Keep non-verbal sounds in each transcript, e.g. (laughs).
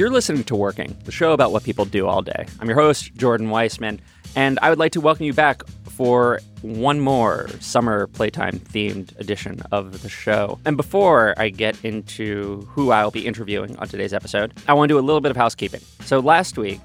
You're listening to Working, the show about what people do all day. I'm your host, Jordan Weissmann, and I would like to welcome you back for one more summer playtime themed edition of the show. And before I get into who I'll be interviewing on today's episode, I want to do a little bit of housekeeping. So last week,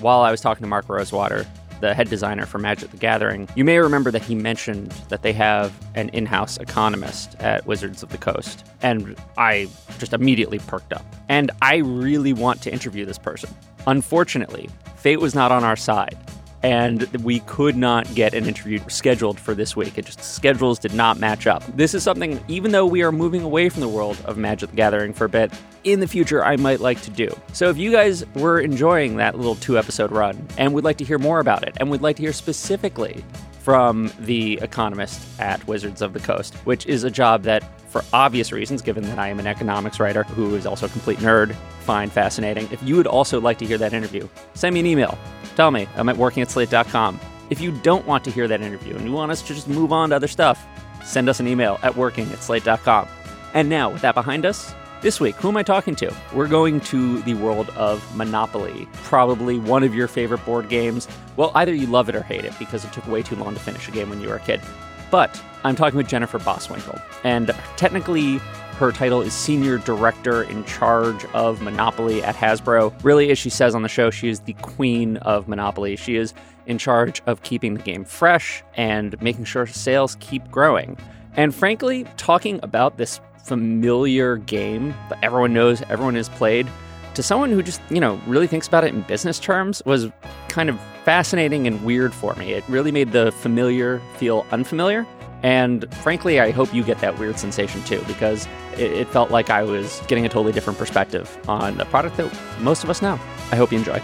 while I was talking to Mark Rosewater, the head designer for Magic the Gathering, you may remember that he mentioned that they have an in house economist at Wizards of the Coast. And I just immediately perked up. And I really want to interview this person. Unfortunately, fate was not on our side and we could not get an interview scheduled for this week. It just schedules did not match up. This is something, even though we are moving away from the world of Magic the Gathering for a bit, in the future I might like to do. So if you guys were enjoying that little two episode run and would like to hear more about it and would like to hear specifically from the economist at Wizards of the Coast, which is a job that, for obvious reasons, given that I am an economics writer who is also a complete nerd, find fascinating. If you would also like to hear that interview, send me an email. Tell me. I'm at working at slate.com. If you don't want to hear that interview and you want us to just move on to other stuff, send us an email at working at slate.com. And now, with that behind us, this week, who am I talking to? We're going to the world of Monopoly, probably one of your favorite board games. Well, either you love it or hate it because it took way too long to finish a game when you were a kid. But I'm talking with Jennifer Boswinkel, and technically, her title is Senior Director in charge of Monopoly at Hasbro. Really, as she says on the show, she is the queen of Monopoly. She is in charge of keeping the game fresh and making sure sales keep growing. And frankly, talking about this familiar game that everyone knows, everyone has played, to someone who just, you know, really thinks about it in business terms was kind of fascinating and weird for me. It really made the familiar feel unfamiliar. And frankly, I hope you get that weird sensation too, because it, it, felt like I was getting a totally different perspective on a product that most of us know. I hope you enjoy.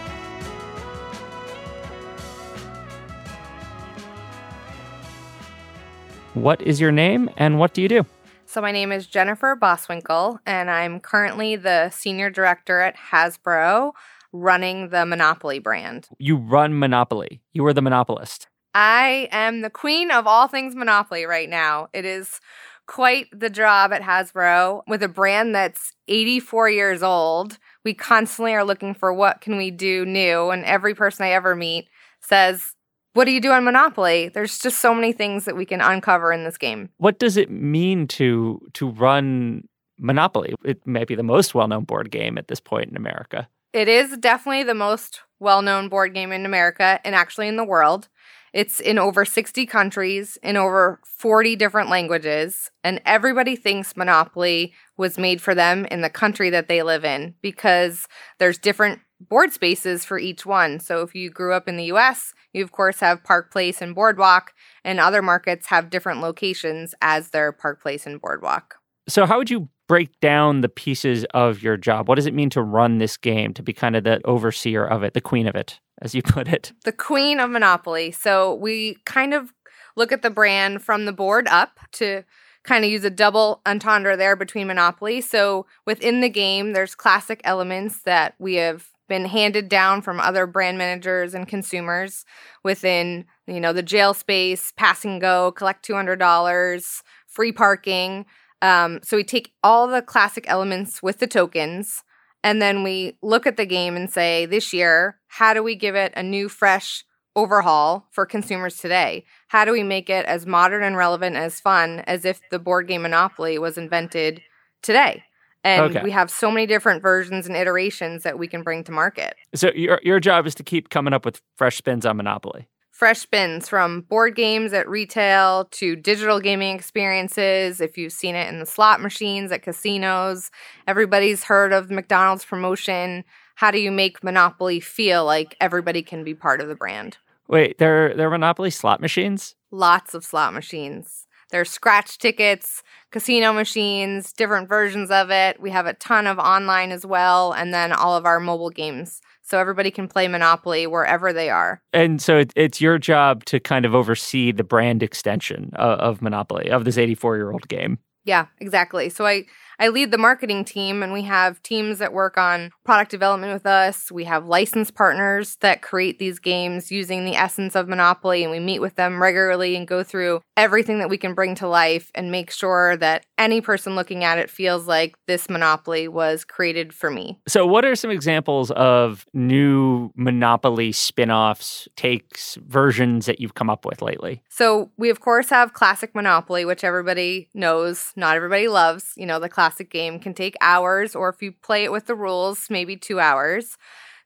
What is your name and what do you do? So, my name is Jennifer Boswinkel, and I'm currently the senior director at Hasbro running the Monopoly brand. You run Monopoly, you are the monopolist. I am the queen of all things Monopoly right now. It is quite the job at Hasbro with a brand that's 84 years old. We constantly are looking for what can we do new and every person I ever meet says, "What do you do on Monopoly?" There's just so many things that we can uncover in this game. What does it mean to to run Monopoly? It may be the most well-known board game at this point in America. It is definitely the most well-known board game in America and actually in the world. It's in over 60 countries, in over 40 different languages, and everybody thinks Monopoly was made for them in the country that they live in because there's different board spaces for each one. So if you grew up in the US, you of course have Park Place and Boardwalk, and other markets have different locations as their Park Place and Boardwalk. So how would you break down the pieces of your job? What does it mean to run this game, to be kind of the overseer of it, the queen of it? as you (laughs) put it. The queen of Monopoly. So we kind of look at the brand from the board up to kind of use a double entendre there between Monopoly. So within the game, there's classic elements that we have been handed down from other brand managers and consumers within, you know, the jail space, pass and go, collect $200, free parking. Um, so we take all the classic elements with the tokens and then we look at the game and say, this year, how do we give it a new, fresh overhaul for consumers today? How do we make it as modern and relevant as fun as if the board game Monopoly was invented today? And okay. we have so many different versions and iterations that we can bring to market. So your your job is to keep coming up with fresh spins on Monopoly fresh spins from board games at retail to digital gaming experiences. If you've seen it in the slot machines at casinos, everybody's heard of McDonald's promotion. How do you make Monopoly feel like everybody can be part of the brand? Wait, there there are Monopoly slot machines? Lots of slot machines. There's scratch tickets, casino machines, different versions of it. We have a ton of online as well, and then all of our mobile games. So everybody can play Monopoly wherever they are. And so it, it's your job to kind of oversee the brand extension of, of Monopoly, of this 84 year old game. Yeah, exactly. So I I lead the marketing team, and we have teams that work on product development with us. We have licensed partners that create these games using the essence of Monopoly, and we meet with them regularly and go through everything that we can bring to life and make sure that any person looking at it feels like this Monopoly was created for me. So, what are some examples of new Monopoly spin offs, takes, versions that you've come up with lately? So, we of course have classic Monopoly, which everybody knows, not everybody loves. You know, the classic classic game can take hours, or if you play it with the rules, maybe two hours.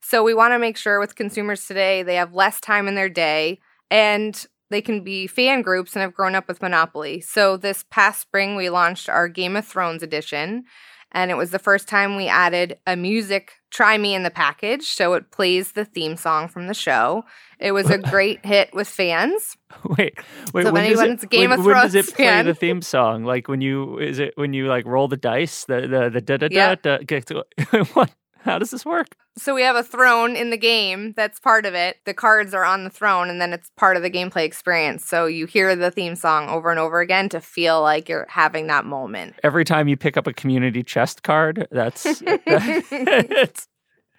So we want to make sure with consumers today they have less time in their day and they can be fan groups and have grown up with Monopoly. So this past spring we launched our Game of Thrones edition and it was the first time we added a music try me in the package so it plays the theme song from the show. It was a (laughs) great hit with fans. (laughs) Wait wait so when, does it, Game when, of when Thrones does it play fan, the theme song? Like when you is it when you like roll the dice the the the da da da da (laughs) what how does this work? So we have a throne in the game that's part of it. The cards are on the throne and then it's part of the gameplay experience. So you hear the theme song over and over again to feel like you're having that moment. Every time you pick up a community chest card, that's (laughs) it's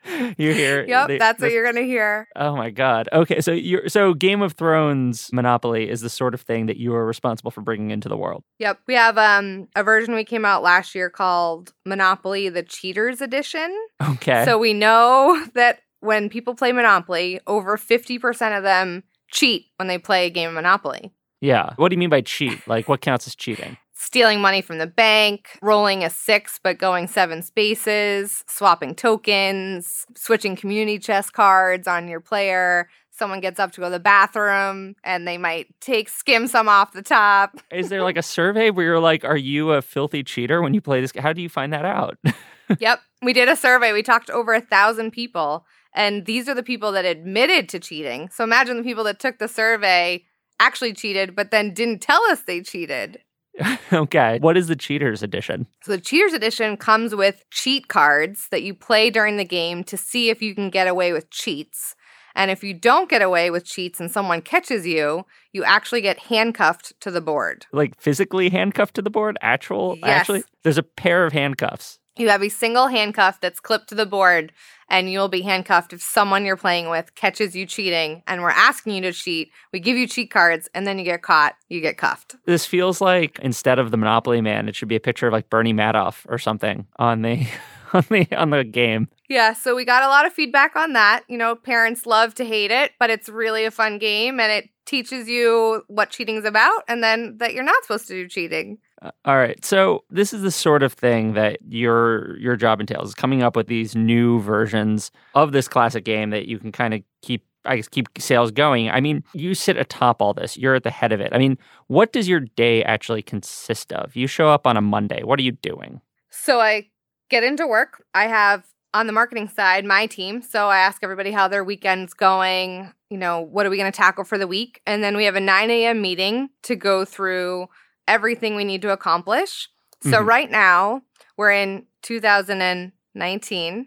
(laughs) you hear yep the, that's the, what you're gonna hear. Oh my god. Okay so you're so game of thrones monopoly is the sort of thing that you are responsible for bringing into the world. Yep we have um a version we came out last year called monopoly the cheaters edition. Okay. So we know (laughs) that when people play monopoly over 50% of them cheat when they play a game of monopoly. Yeah. What do you mean by cheat? Like what counts as cheating stealing money from the bank, rolling a six but going seven spaces, swapping tokens, switching community chest cards on your player. Someone gets up to go to the bathroom and they might take skim some off the top. (laughs) Is there like a survey where you're like, are you a filthy cheater when you play this? How do you find that out? (laughs) yep. We did a survey. We talked to over a thousand people. And these are the people that admitted to cheating. So imagine the people that took the survey actually cheated, but then didn't tell us they cheated. (laughs) okay. What is the Cheaters Edition? So, the Cheaters Edition comes with cheat cards that you play during the game to see if you can get away with cheats. And if you don't get away with cheats and someone catches you, you actually get handcuffed to the board. Like physically handcuffed to the board? Actual? Yes. Actually? There's a pair of handcuffs. You have a single handcuff that's clipped to the board, and you'll be handcuffed if someone you're playing with catches you cheating and we're asking you to cheat. We give you cheat cards, and then you get caught, you get cuffed. This feels like instead of the Monopoly Man, it should be a picture of like Bernie Madoff or something on the. (laughs) On the on the game. Yeah, so we got a lot of feedback on that. You know, parents love to hate it, but it's really a fun game and it teaches you what cheating's about and then that you're not supposed to do cheating. Uh, all right. So this is the sort of thing that your your job entails is coming up with these new versions of this classic game that you can kind of keep I guess keep sales going. I mean, you sit atop all this. You're at the head of it. I mean, what does your day actually consist of? You show up on a Monday. What are you doing? So I get into work. I have on the marketing side my team. So I ask everybody how their weekend's going. You know, what are we going to tackle for the week? And then we have a 9 a.m. meeting to go through everything we need to accomplish. So mm-hmm. right now, we're in 2019.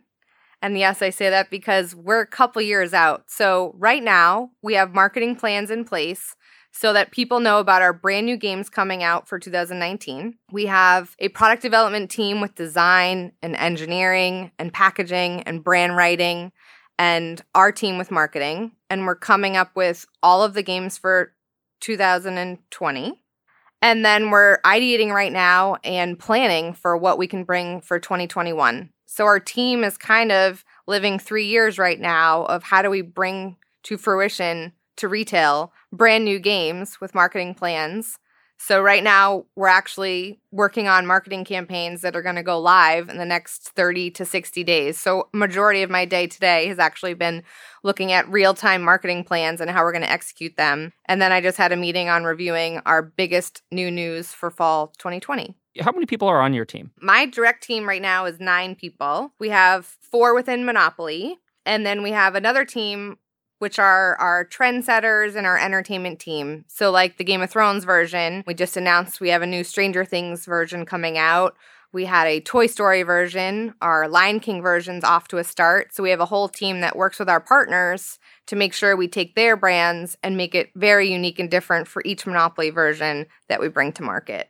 And yes, I say that because we're a couple years out. So right now, we have marketing plans in place so that people know about our brand new games coming out for 2019. We have a product development team with design and engineering and packaging and brand writing and our team with marketing. And we're coming up with all of the games for 2020. And then we're ideating right now and planning for what we can bring for 2021. So our team is kind of living three years right now of how do we bring to fruition to retail brand new games with marketing plans so right now we're actually working on marketing campaigns that are going to go live in the next 30 to 60 days. So majority of my day today has actually been looking at real-time marketing plans and how we're going to execute them. And then I just had a meeting on reviewing our biggest new news for fall 2020. How many people are on your team? My direct team right now is 9 people. We have 4 within Monopoly, and then we have another team which are our trendsetters and our entertainment team. So, like the Game of Thrones version, we just announced we have a new Stranger Things version coming out. We had a Toy Story version. Our Lion King version's off to a start. So, we have a whole team that works with our partners to make sure we take their brands and make it very unique and different for each Monopoly version that we bring to market.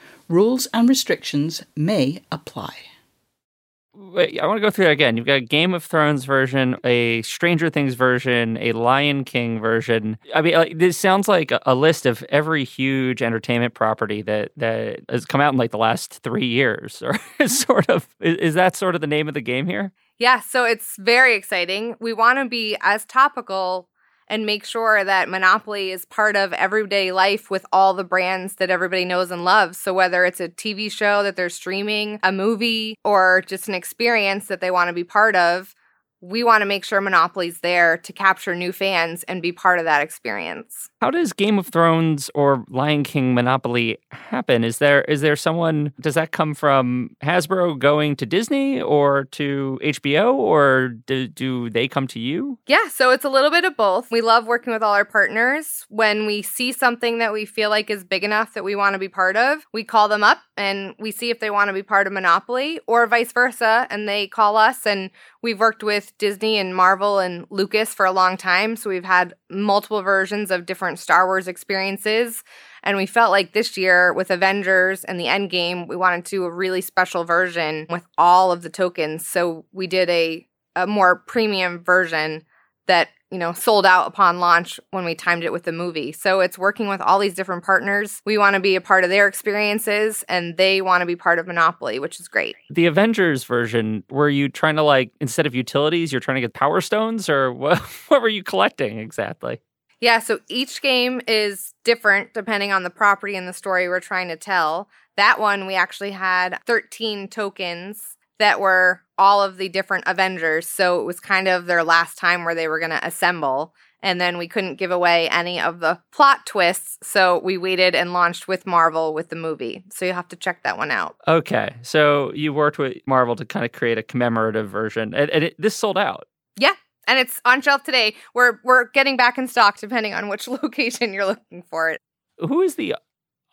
Rules and restrictions may apply. Wait, I want to go through that again. You've got a Game of Thrones version, a Stranger Things version, a Lion King version. I mean, like, this sounds like a list of every huge entertainment property that that has come out in like the last three years, or (laughs) sort of. Is, is that sort of the name of the game here? Yeah, so it's very exciting. We want to be as topical and make sure that Monopoly is part of everyday life with all the brands that everybody knows and loves. So whether it's a TV show that they're streaming, a movie, or just an experience that they want to be part of, we want to make sure Monopoly's there to capture new fans and be part of that experience. How does Game of Thrones or Lion King Monopoly happen? Is there is there someone does that come from Hasbro going to Disney or to HBO or do, do they come to you? Yeah, so it's a little bit of both. We love working with all our partners. When we see something that we feel like is big enough that we want to be part of, we call them up and we see if they want to be part of Monopoly or vice versa and they call us and we've worked with Disney and Marvel and Lucas for a long time, so we've had multiple versions of different Star Wars experiences. And we felt like this year with Avengers and the Endgame, we wanted to do a really special version with all of the tokens. So we did a, a more premium version that you know, sold out upon launch when we timed it with the movie. So it's working with all these different partners. We want to be a part of their experiences and they want to be part of Monopoly, which is great. The Avengers version, were you trying to like instead of utilities, you're trying to get power stones or (laughs) what what were you collecting exactly? Yeah, so each game is different depending on the property and the story we're trying to tell. That one we actually had 13 tokens that were all of the different Avengers. So it was kind of their last time where they were going to assemble. And then we couldn't give away any of the plot twists. So we waited and launched with Marvel with the movie. So you'll have to check that one out. Okay. So you worked with Marvel to kind of create a commemorative version. And, and it, this sold out. Yeah. And it's on shelf today. We're we're getting back in stock depending on which (laughs) location you're looking for it. Who is the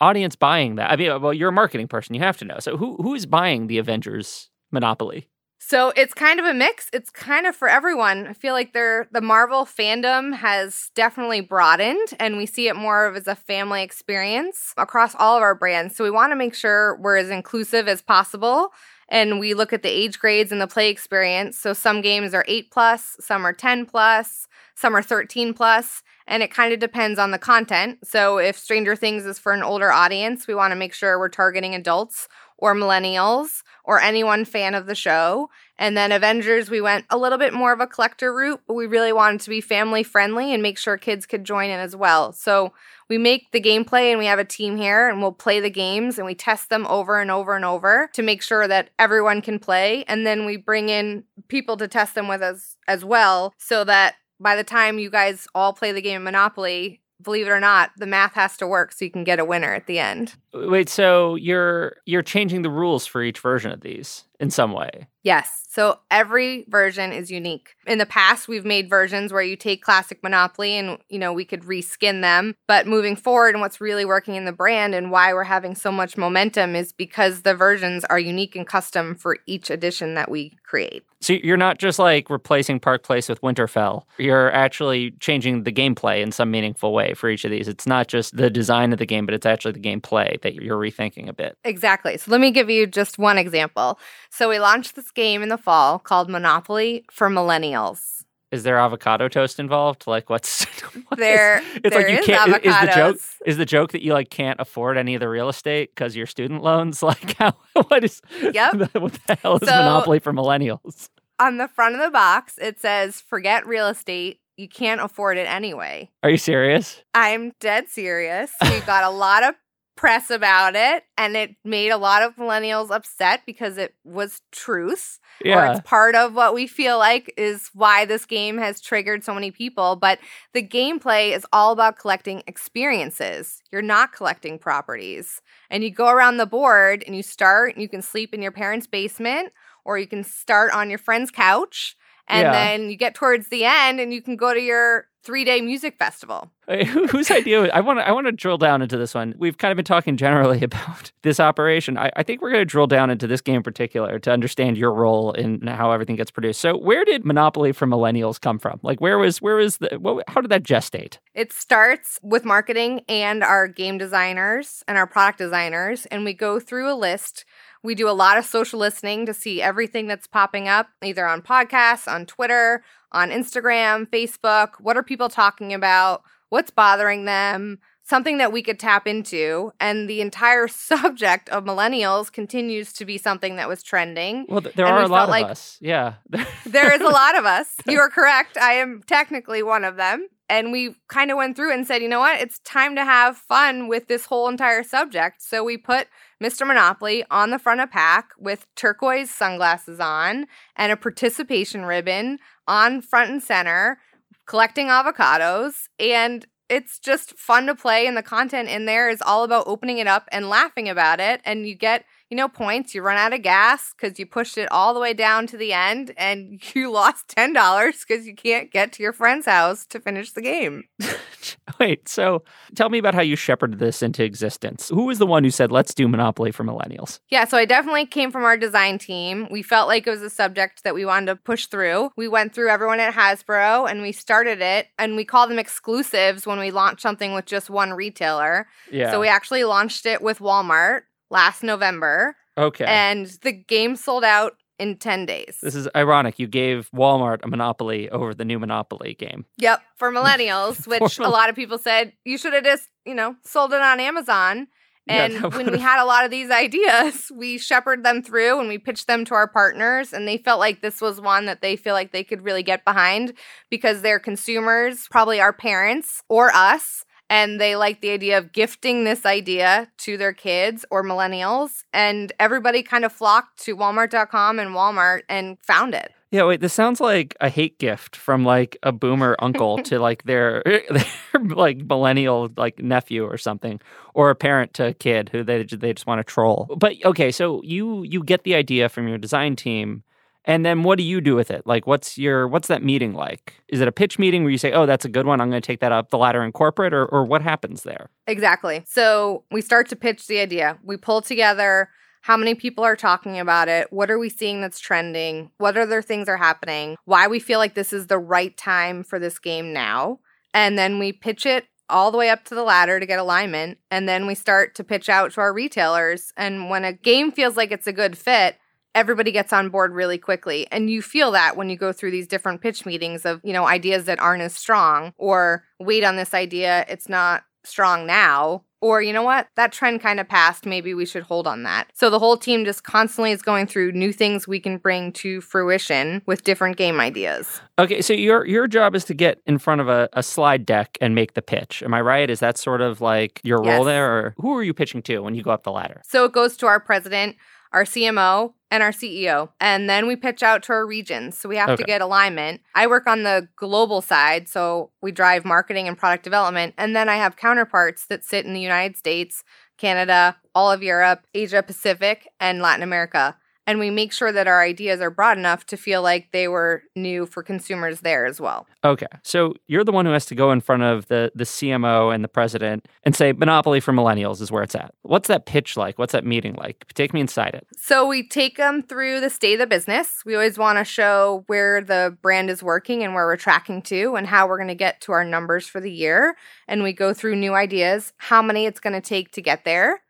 audience buying that? I mean, well, you're a marketing person. You have to know. So who who is buying the Avengers Monopoly? So it's kind of a mix. It's kind of for everyone. I feel like they're, the Marvel fandom has definitely broadened and we see it more of as a family experience across all of our brands. So we want to make sure we're as inclusive as possible and we look at the age grades and the play experience. So some games are 8 plus, some are 10 plus, some are 13 plus, and it kind of depends on the content. So if Stranger Things is for an older audience, we want to make sure we're targeting adults or millennials or anyone fan of the show. And then Avengers, we went a little bit more of a collector route, but we really wanted to be family friendly and make sure kids could join in as well. So we make the gameplay and we have a team here and we'll play the games and we test them over and over and over to make sure that everyone can play. And then we bring in people to test them with us as well so that by the time you guys all play the game of Monopoly, believe it or not, the math has to work so you can get a winner at the end. Wait, so you're you're changing the rules for each version of these in some way? Yes. So every version is unique. In the past, we've made versions where you take classic Monopoly and, you know, we could reskin them. But moving forward and what's really working in the brand and why we're having so much momentum is because the versions are unique and custom for each edition that we create. So you're not just like replacing Park Place with Winterfell. You're actually changing the gameplay in some meaningful way for each of these. It's not just the design of the game, but it's actually the gameplay that you're rethinking a bit. Exactly. So let me give you just one example. So we launched this game in the fall called Monopoly for Millennials. Is there avocado toast involved? Like what's (laughs) what there? Is, it's there like you is can't. Is the joke? Is the joke that you like can't afford any of the real estate because your student loans? (laughs) Like how? What is? Yep. (laughs) What the hell is So- Monopoly for millennials? On the front of the box, it says, "Forget real estate. You can't afford it anyway." Are you serious? I'm dead serious. We got a lot of press about it, and it made a lot of millennials upset because it was truth. or Yeah. it's part of what we feel like is why this game has triggered so many people. But the gameplay is all about collecting experiences. You're not collecting properties. And you go around the board and you start, and you can sleep in your parents' basement, or you can start on your friend's couch. And Yeah. then you get towards the end and you can go to your three day music festival. (laughs) Who- Whose idea? was- I want to. I want to drill down into this one. We've kind of been talking generally (laughs) about this operation. I, I think we're going to drill down into this game in particular to understand your role in how everything gets produced. So, where did Monopoly for Millennials come from? Like, where was where was the? What, how did that gestate? It starts with marketing and our game designers and our product designers, and we go through a list. We do a lot of social listening to see everything that's popping up, either on podcasts, on Twitter, on Instagram, Facebook. What are people talking about? What's bothering them? Something that we could tap into. And the entire (laughs) subject of millennials continues to be something that was trending. Well, th- there And are we a lot of like- us. Yeah. (laughs) There is a lot of us. You are correct. I am technically one of them. And we kind of went through and said, you know what? It's time to have fun with this whole entire subject. So we put Mr. Monopoly on the front of pack with turquoise sunglasses on and a participation ribbon on front and center, collecting avocados. And it's just fun to play. And the content in there is all about opening it up and laughing about it. And you get you know, points. You run out of gas because you pushed it all the way down to the end and (laughs) you lost $10 because you can't get to your friend's house to finish the game. (laughs) Wait. So, tell me about how you shepherded this into existence. Who was the one who said, "Let's do Monopoly for Millennials"? Yeah, so I definitely came from our design team. We felt like it was a subject that we wanted to push through. We went through everyone at Hasbro and we started it, and we call them exclusives when we launch something with just one retailer. Yeah. So we actually launched it with Walmart last November, okay. and the game sold out in 10 days. this is ironic. You gave Walmart a monopoly over the new Monopoly game. Yep, for (laughs) millennials, which For a lot of people said you should have just, you know, sold it on Amazon. And that when we had a lot of these (laughs) ideas, we shepherded them through and we pitched them to our partners. And they felt like this was one that they feel like they could really get behind because they're consumers, probably our parents or us. And they like the idea of gifting this idea to their kids or millennials. And everybody kind of flocked to walmart.com and Walmart and found it. Yeah, wait, this sounds like a hate gift from like a boomer uncle to (laughs) like their, (laughs) their like millennial like nephew or something or a parent to a kid who they they just want to troll. But okay, so you you get the idea from your design team and then what do you do with it? Like what's your what's that meeting like? Is it a pitch meeting where you say, "Oh, that's a good one. I'm going to take that up the ladder in corporate," or or what happens there? Exactly. So we start to pitch the idea. We pull together how many people are talking about it, what are we seeing that's trending, what other things are happening, why we feel like this is the right time for this game now. And then we pitch it all the way up to the ladder to get alignment. And then we start to pitch out to our retailers. And when a game feels like it's a good fit, everybody gets on board really quickly. And you feel that when you go through these different pitch meetings of, you know, ideas that aren't as strong or wait on this idea, it's not strong now. Or, you know what? That trend kind of passed. Maybe we should hold on that. So the whole team just constantly is going through new things we can bring to fruition with different game ideas. Okay, so your your job is to get in front of a, a slide deck and make the pitch. Am I right? Is that sort of like your Yes. role there? Or who are you pitching to when you go up the ladder? So it goes to our president, our CMO, and our CEO. And then we pitch out to our regions. So we have Okay. to get alignment. I work on the global side. So we drive marketing and product development. And then I have counterparts that sit in the United States, Canada, all of Europe, Asia Pacific, and Latin America. And we make sure that our ideas are broad enough to feel like they were new for consumers there as well. Okay, so you're the one who has to go in front of the the CMO and the president and say Monopoly for Millennials is where it's at. What's that pitch like? What's that meeting like? Take me inside it. So we take them through the state of the business. We always want to show where the brand is working and where we're tracking to and how we're going to get to our numbers for the year. And we go through new ideas, how many it's going to take to get there,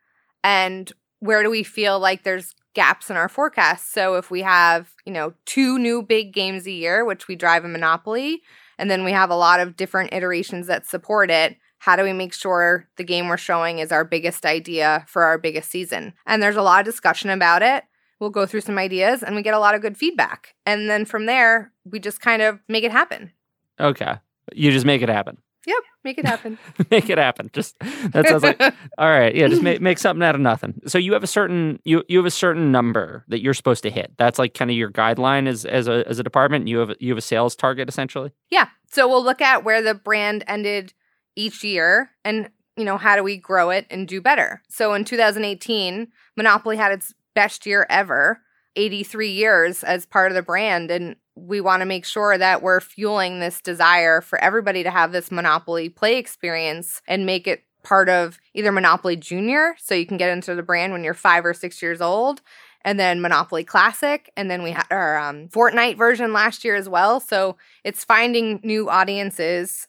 and where do we feel like there's gaps in our forecast. So if we have, you know, two new big games a year, which we drive a monopoly, and then we have a lot of different iterations that support it, how do we make sure the game we're showing is our biggest idea for our biggest season? And there's a lot of discussion about it. We'll go through some ideas and we get a lot of good feedback. And then from there, we just kind of make it happen. Okay, you just make it happen. Yep, make it happen. (laughs) make it happen. Just that sounds like (laughs) all right. Yeah, just make make something out of nothing. So you have a certain you you have a certain number that you're supposed to hit. That's like kind of your guideline as as a as a department. You have you have a sales target essentially. Yeah. So we'll look at where the brand ended each year and, you know, how do we grow it and do better? So in 2018, Monopoly had its best year ever, 83 years as part of the brand. And we want to make sure that we're fueling this desire for everybody to have this Monopoly play experience and make it part of either Monopoly Junior, so you can get into the brand when you're five or six years old, and then Monopoly Classic, and then we had our um, Fortnite version last year as well. So it's finding new audiences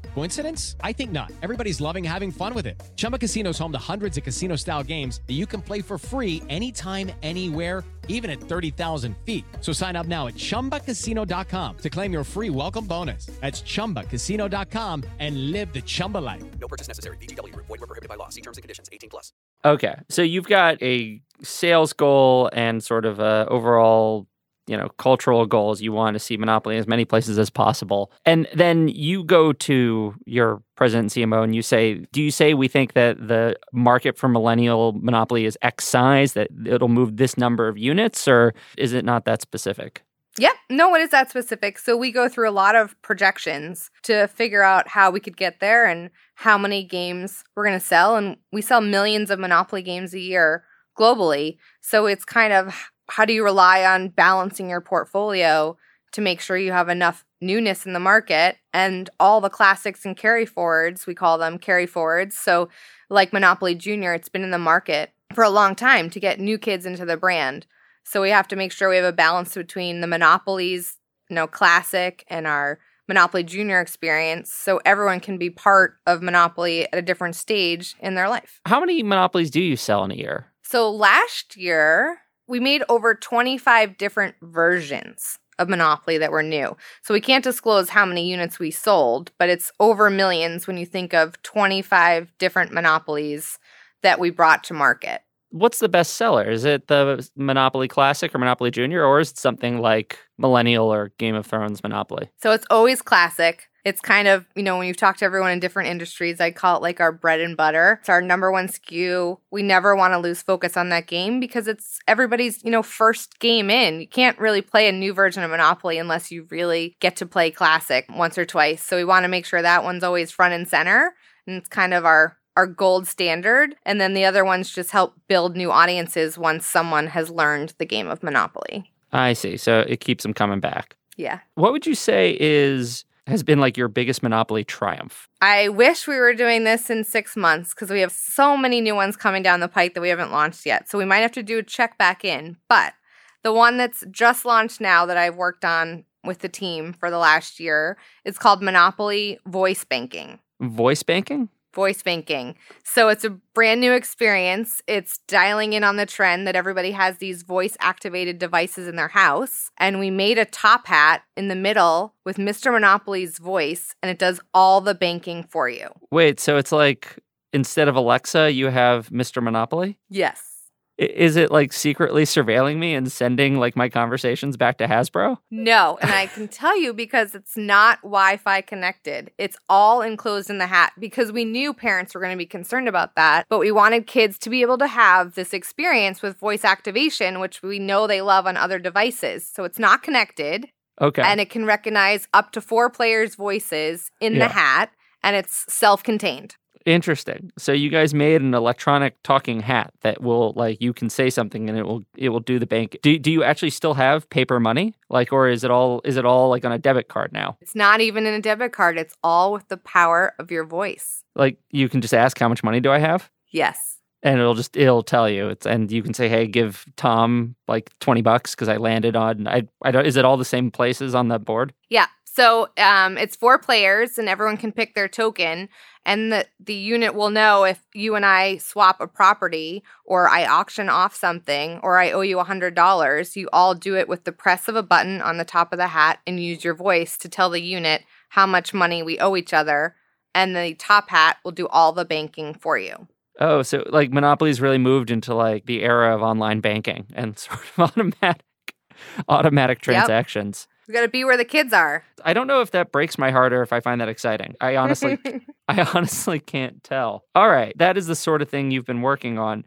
Coincidence? I think not. Everybody's loving having fun with it. Chumba Casino is home to hundreds of casino style games that you can play for free anytime, anywhere, even at 30,000 feet. So sign up now at chumbacasino.com to claim your free welcome bonus. That's chumbacasino.com and live the Chumba life. No purchase necessary. VGW Group. Void were prohibited by law. See terms and conditions. 18 plus. Okay, so you've got a sales goal and sort of a overall you know cultural goals. You want to see Monopoly in as many places as possible, and then you go to your president and CMO and you say, "Do you say we think that the market for millennial Monopoly is X size that it'll move this number of units, or is it not that specific?" yeah, no, it is that specific. So we go through a lot of projections to figure out how we could get there and how many games we're going to sell. And we sell millions of Monopoly games a year globally. So it's kind of how do you rely on balancing your portfolio to make sure you have enough newness in the market and all the classics and carry forwards, we call them carry forwards. So, like Monopoly Junior, it's been in the market for a long time to get new kids into the brand. So, we have to make sure we have a balance between the Monopolies, you know, classic and our Monopoly Junior experience so everyone can be part of Monopoly at a different stage in their life. How many Monopolies do you sell in a year? So last year, we made over 25 different versions of Monopoly that were new. So we can't disclose how many units we sold, but it's over millions when you think of 25 different Monopolies that we brought to market. What's the best seller? Is it the Monopoly Classic or Monopoly Junior, or is it something like Millennial or Game of Thrones Monopoly? So it's always classic. It's kind of, you know, when you've talked to everyone in different industries, I call it like our bread and butter. It's our number one SKU. We never want to lose focus on that game because it's everybody's, you know, first game in. You can't really play a new version of Monopoly unless you really get to play classic once or twice. So we want to make sure that one's always front and center. And it's kind of our our gold standard. And then the other ones just help build new audiences once someone has learned the game of Monopoly. I see. So it keeps them coming back. Yeah. What would you say is has been like your biggest Monopoly triumph? I wish we were doing this in six months because we have so many new ones coming down the pike that we haven't launched yet. So we might have to do a check back in. But the one that's just launched now that I've worked on with the team for the last year is called Monopoly Voice Banking. Voice banking? Voice banking. So it's a brand new experience. It's dialing in on the trend that everybody has these voice activated devices in their house. And we made a top hat in the middle with Mr. Monopoly's voice, and it does all the banking for you. Wait, so it's like instead of Alexa, you have Mr. Monopoly? Yes. Is it like secretly surveilling me and sending like my conversations back to Hasbro? No, and I can tell you because it's not Wi Fi connected. It's all enclosed in the hat because we knew parents were going to be concerned about that, but we wanted kids to be able to have this experience with voice activation, which we know they love on other devices. So it's not connected Okay. and it can recognize up to four players' voices in Yeah. the hat and it's self contained. Interesting. So you guys made an electronic talking hat that will like you can say something and it will it will do the bank. Do do you actually still have paper money? Like or is it all is it all like on a debit card now? It's not even in a debit card, it's all with the power of your voice. Like you can just ask how much money do I have? Yes. And it'll just it'll tell you. It's and you can say, "Hey, give Tom like 20 bucks cuz I landed on I I don't is it all the same places on the board? Yeah. So um, it's four players, and everyone can pick their token, and the the unit will know if you and I swap a property, or I auction off something, or I owe you a hundred dollars. You all do it with the press of a button on the top of the hat, and use your voice to tell the unit how much money we owe each other, and the top hat will do all the banking for you. Oh, so like Monopoly's really moved into like the era of online banking and (laughs) sort of automatic automatic transactions. We got to be where the kids are. I don't know if that breaks my heart or if I find that exciting. I honestly (laughs) I honestly can't tell. All right, that is the sort of thing you've been working on.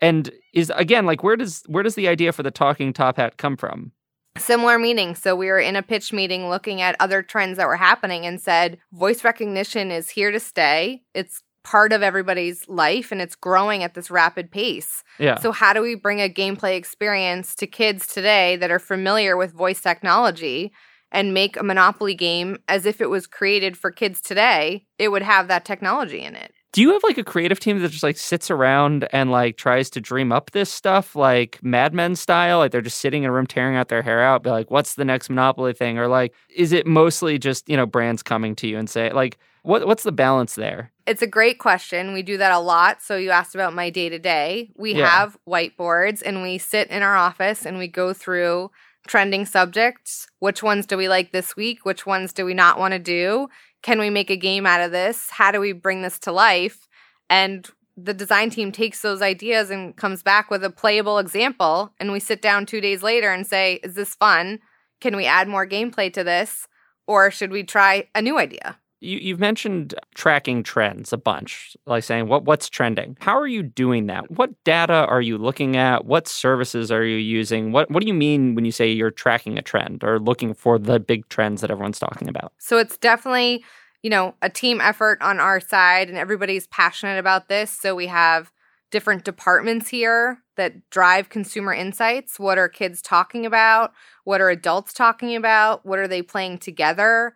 And is again like where does where does the idea for the talking top hat come from? Similar meeting. So we were in a pitch meeting looking at other trends that were happening and said voice recognition is here to stay. It's part of everybody's life and it's growing at this rapid pace. Yeah. So how do we bring a gameplay experience to kids today that are familiar with voice technology and make a Monopoly game as if it was created for kids today? It would have that technology in it. Do you have like a creative team that just like sits around and like tries to dream up this stuff like Mad Men style? Like they're just sitting in a room tearing out their hair out, be like, what's the next Monopoly thing? Or like, is it mostly just, you know, brands coming to you and say, like, what what's the balance there? It's a great question. We do that a lot. So you asked about my day to day. We Yeah. have whiteboards and we sit in our office and we go through trending subjects. Which ones do we like this week? Which ones do we not want to do? Can we make a game out of this? How do we bring this to life? And the design team takes those ideas and comes back with a playable example. And we sit down two days later and say, Is this fun? Can we add more gameplay to this? Or should we try a new idea? You, you've mentioned tracking trends a bunch, like saying what what's trending. How are you doing that? What data are you looking at? What services are you using? What what do you mean when you say you're tracking a trend or looking for the big trends that everyone's talking about? So it's definitely, you know, a team effort on our side, and everybody's passionate about this. So we have different departments here that drive consumer insights. What are kids talking about? What are adults talking about? What are they playing together?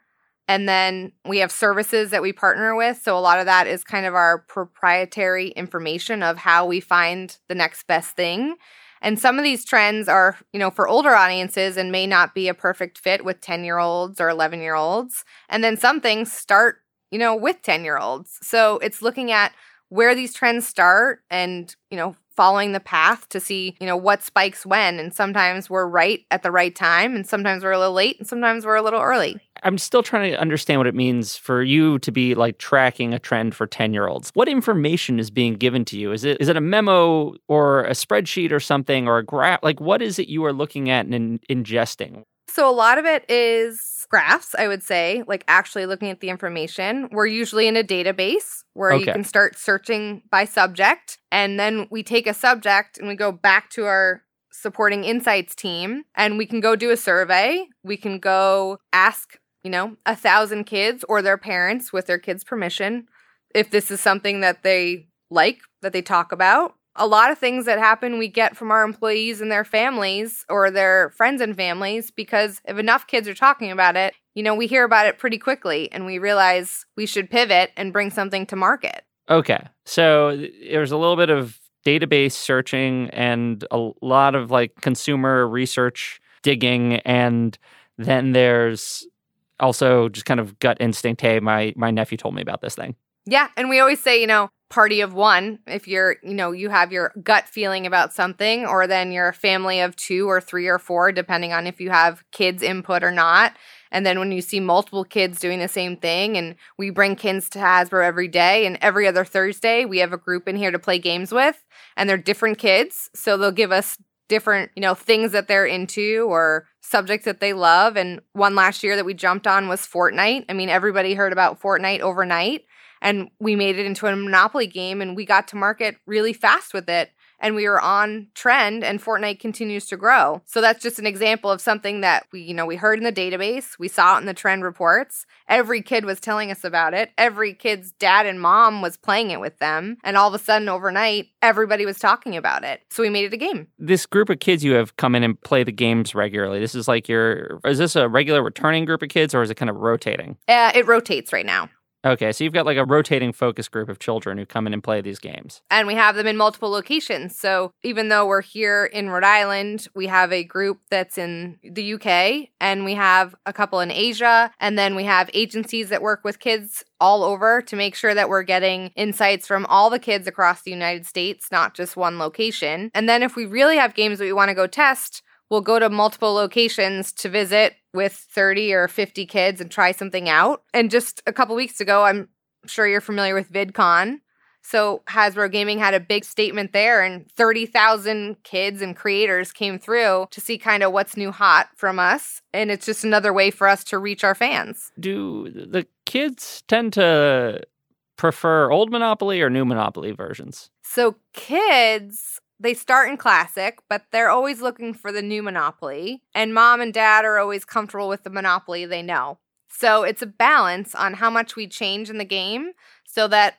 And then we have services that we partner with. So a lot of that is kind of our proprietary information of how we find the next best thing. And some of these trends are, you know, for older audiences and may not be a perfect fit with 10 year olds or 11 year olds. And then some things start, you know, with 10 year olds. So it's looking at where these trends start and, you know, following the path to see, you know, what spikes when. And sometimes we're right at the right time, and sometimes we're a little late, and sometimes we're a little early. I'm still trying to understand what it means for you to be like tracking a trend for 10 year olds. What information is being given to you? Is it is it a memo or a spreadsheet or something or a graph? Like what is it you are looking at and in- ingesting? So a lot of it is graphs, I would say, like actually looking at the information. We're usually in a database where you can start searching by subject. And then we take a subject and we go back to our supporting insights team and we can go do a survey. We can go ask, you know, a thousand kids or their parents with their kids' permission if this is something that they like, that they talk about. A lot of things that happen we get from our employees and their families or their friends and families because if enough kids are talking about it, you know, we hear about it pretty quickly and we realize we should pivot and bring something to market. Okay. So th- there's a little bit of database searching and a lot of like consumer research digging and then there's also just kind of gut instinct hey my my nephew told me about this thing Yeah, and we always say, you know, party of one if you're, you know, you have your gut feeling about something or then you're a family of 2 or 3 or 4 depending on if you have kids input or not. And then when you see multiple kids doing the same thing, and we bring kids to Hasbro every day, and every other Thursday, we have a group in here to play games with, and they're different kids. So they'll give us different, you know, things that they're into or subjects that they love. And one last year that we jumped on was Fortnite. I mean, everybody heard about Fortnite overnight, and we made it into a Monopoly game, and we got to market really fast with it and we were on trend and Fortnite continues to grow. So that's just an example of something that we, you know, we heard in the database, we saw it in the trend reports. Every kid was telling us about it. Every kid's dad and mom was playing it with them, and all of a sudden overnight everybody was talking about it. So we made it a game. This group of kids you have come in and play the games regularly. This is like your is this a regular returning group of kids or is it kind of rotating? Uh, it rotates right now. Okay, so you've got like a rotating focus group of children who come in and play these games. and we have them in multiple locations. So even though we're here in Rhode Island, we have a group that's in the UK and we have a couple in Asia. And then we have agencies that work with kids all over to make sure that we're getting insights from all the kids across the United States, not just one location. And then if we really have games that we want to go test, we'll go to multiple locations to visit with 30 or 50 kids and try something out. And just a couple weeks ago, I'm sure you're familiar with VidCon. So Hasbro Gaming had a big statement there, and 30,000 kids and creators came through to see kind of what's new hot from us. And it's just another way for us to reach our fans. Do the kids tend to prefer old Monopoly or new Monopoly versions? So kids, they start in classic, but they're always looking for the new Monopoly. And mom and dad are always comfortable with the Monopoly they know. So it's a balance on how much we change in the game so that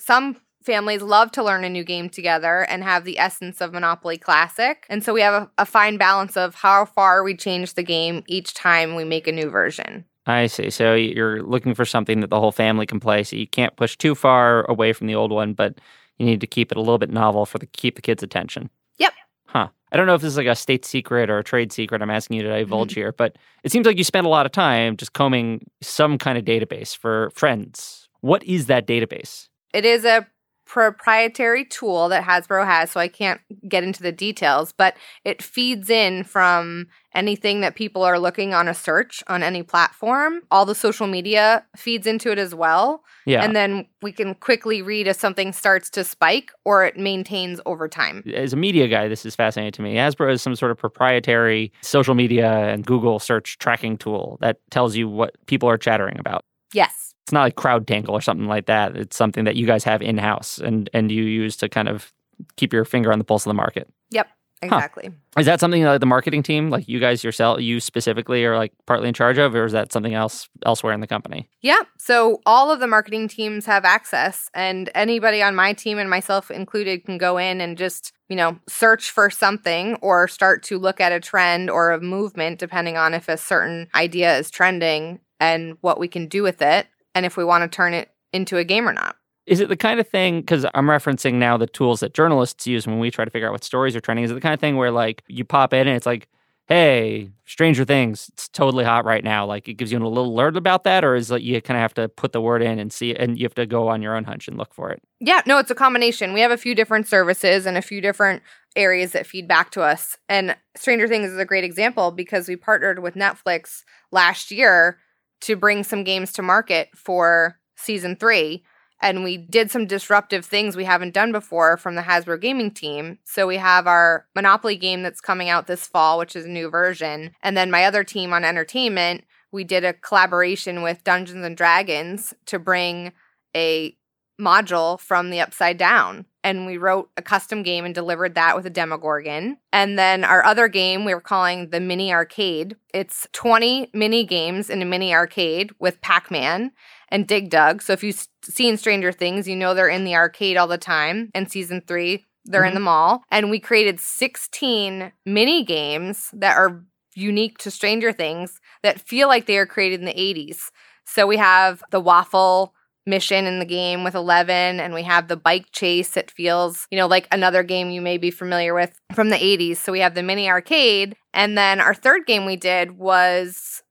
some families love to learn a new game together and have the essence of Monopoly Classic. And so we have a, a fine balance of how far we change the game each time we make a new version. I see. So you're looking for something that the whole family can play. So you can't push too far away from the old one, but you need to keep it a little bit novel for the keep the kids' attention. Yep. Huh. I don't know if this is like a state secret or a trade secret. I'm asking you to divulge mm-hmm. here, but it seems like you spend a lot of time just combing some kind of database for friends. What is that database? It is a proprietary tool that Hasbro has, so I can't get into the details, but it feeds in from anything that people are looking on a search on any platform. All the social media feeds into it as well. Yeah. And then we can quickly read if something starts to spike or it maintains over time. as a media guy, this is fascinating to me. Hasbro is some sort of proprietary social media and Google search tracking tool that tells you what people are chattering about. Yes. It's not like CrowdTangle or something like that. It's something that you guys have in house and and you use to kind of keep your finger on the pulse of the market. Yep. Exactly. Is that something that the marketing team, like you guys yourself, you specifically, are like partly in charge of, or is that something else elsewhere in the company? Yeah. So all of the marketing teams have access, and anybody on my team and myself included can go in and just, you know, search for something or start to look at a trend or a movement, depending on if a certain idea is trending and what we can do with it, and if we want to turn it into a game or not. Is it the kind of thing? Because I'm referencing now the tools that journalists use when we try to figure out what stories are trending. Is it the kind of thing where like you pop in and it's like, hey, Stranger Things, it's totally hot right now. Like it gives you a little alert about that, or is it you kind of have to put the word in and see, and you have to go on your own hunch and look for it? Yeah, no, it's a combination. We have a few different services and a few different areas that feed back to us. And Stranger Things is a great example because we partnered with Netflix last year to bring some games to market for season three. And we did some disruptive things we haven't done before from the Hasbro gaming team. So we have our Monopoly game that's coming out this fall, which is a new version. And then my other team on entertainment, we did a collaboration with Dungeons and Dragons to bring a module from the Upside Down. And we wrote a custom game and delivered that with a Demogorgon. And then our other game we were calling the Mini Arcade. It's 20 mini games in a mini arcade with Pac Man and Dig Dug. So if you've seen Stranger Things, you know they're in the arcade all the time. And season three, they're in the mm-hmm. mall. And we created 16 mini games that are unique to Stranger Things that feel like they are created in the 80s. So we have the waffle mission in the game with 11 and we have the bike chase that feels you know like another game you may be familiar with from the 80s so we have the mini arcade and then our third game we did was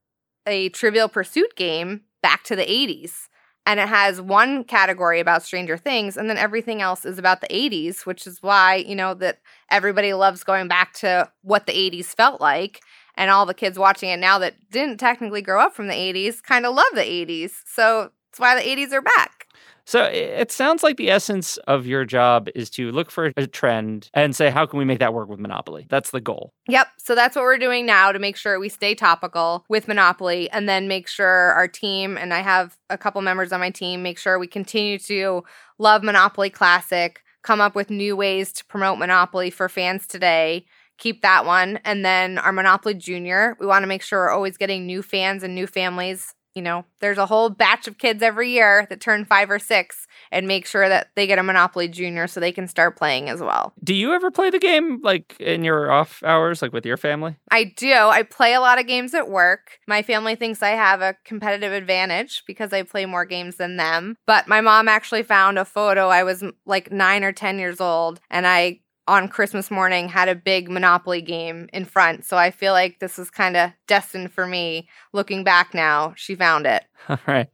a trivial pursuit game back to the 80s and it has one category about Stranger Things, and then everything else is about the 80s, which is why, you know, that everybody loves going back to what the 80s felt like. And all the kids watching it now that didn't technically grow up from the 80s kind of love the 80s. So that's why the 80s are back. So it sounds like the essence of your job is to look for a trend and say, how can we make that work with Monopoly? That's the goal. Yep. So that's what we're doing now to make sure we stay topical with Monopoly and then make sure our team, and I have a couple members on my team, make sure we continue to love Monopoly Classic, come up with new ways to promote Monopoly for fans today. Keep that one. And then our Monopoly Junior, we want to make sure we're always getting new fans and new families you know, there's a whole batch of kids every year that turn five or six and make sure that they get a Monopoly Junior so they can start playing as well. Do you ever play the game like in your off hours, like with your family? I do. I play a lot of games at work. My family thinks I have a competitive advantage because I play more games than them. But my mom actually found a photo. I was like nine or 10 years old and I on Christmas morning had a big Monopoly game in front. So I feel like this was kind of destined for me. Looking back now, she found it. (laughs) All right.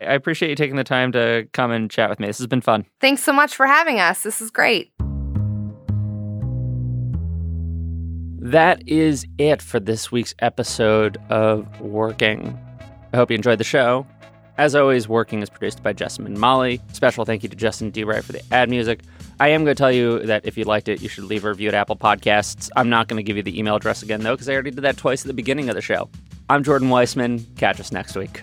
I appreciate you taking the time to come and chat with me. This has been fun. Thanks so much for having us. This is great. That is it for this week's episode of Working. I hope you enjoyed the show. As always, Working is produced by Jessamine Molly. Special thank you to Justin DeWright for the ad music. I am going to tell you that if you liked it, you should leave a review at Apple Podcasts. I'm not going to give you the email address again, though, because I already did that twice at the beginning of the show. I'm Jordan Weissmann. Catch us next week.